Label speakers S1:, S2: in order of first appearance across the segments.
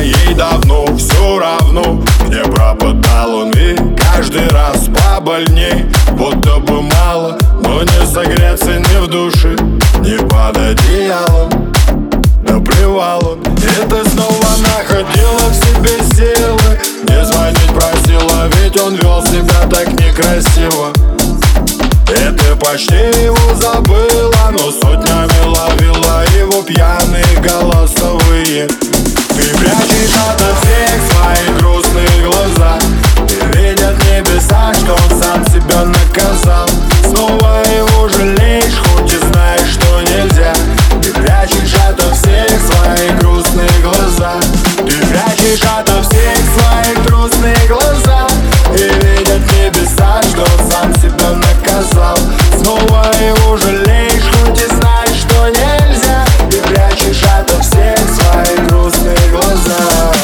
S1: ей давно все равно. Где пропадал он и каждый раз побольней Будто бы мало, но не согреться ни в душе Не под одеялом. Да плевал он. И ты снова находила в себе силы. Не звонить просила, ведь он вел себя так некрасиво. И ты почти его забыла Но сотнями ловила его пьяные голосовые его жалеешь, хоть и знаешь, что нельзя. Ты прячешь ото всех свои грустные глаза.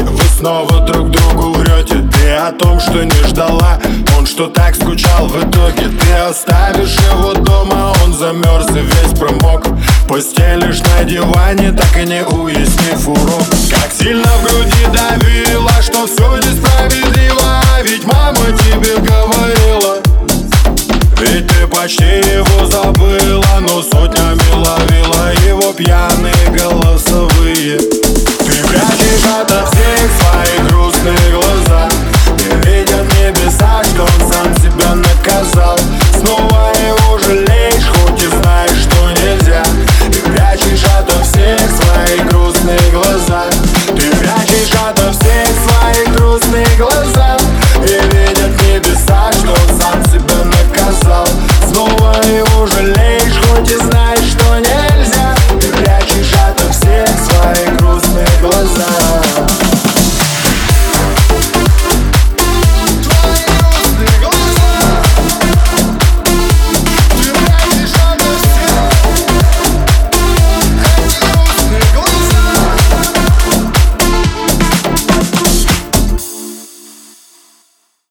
S1: Вы снова друг другу врете. Ты о том, что не ждала Он что так скучал в итоге Ты оставишь его дома. Он замерз и весь промок. Постелишь на диване, так и не уяснив урок. Как сильно в груди давила Что все несправедливо. Ведь мама тебе говорила ведь ты почти его забыла, но сотнями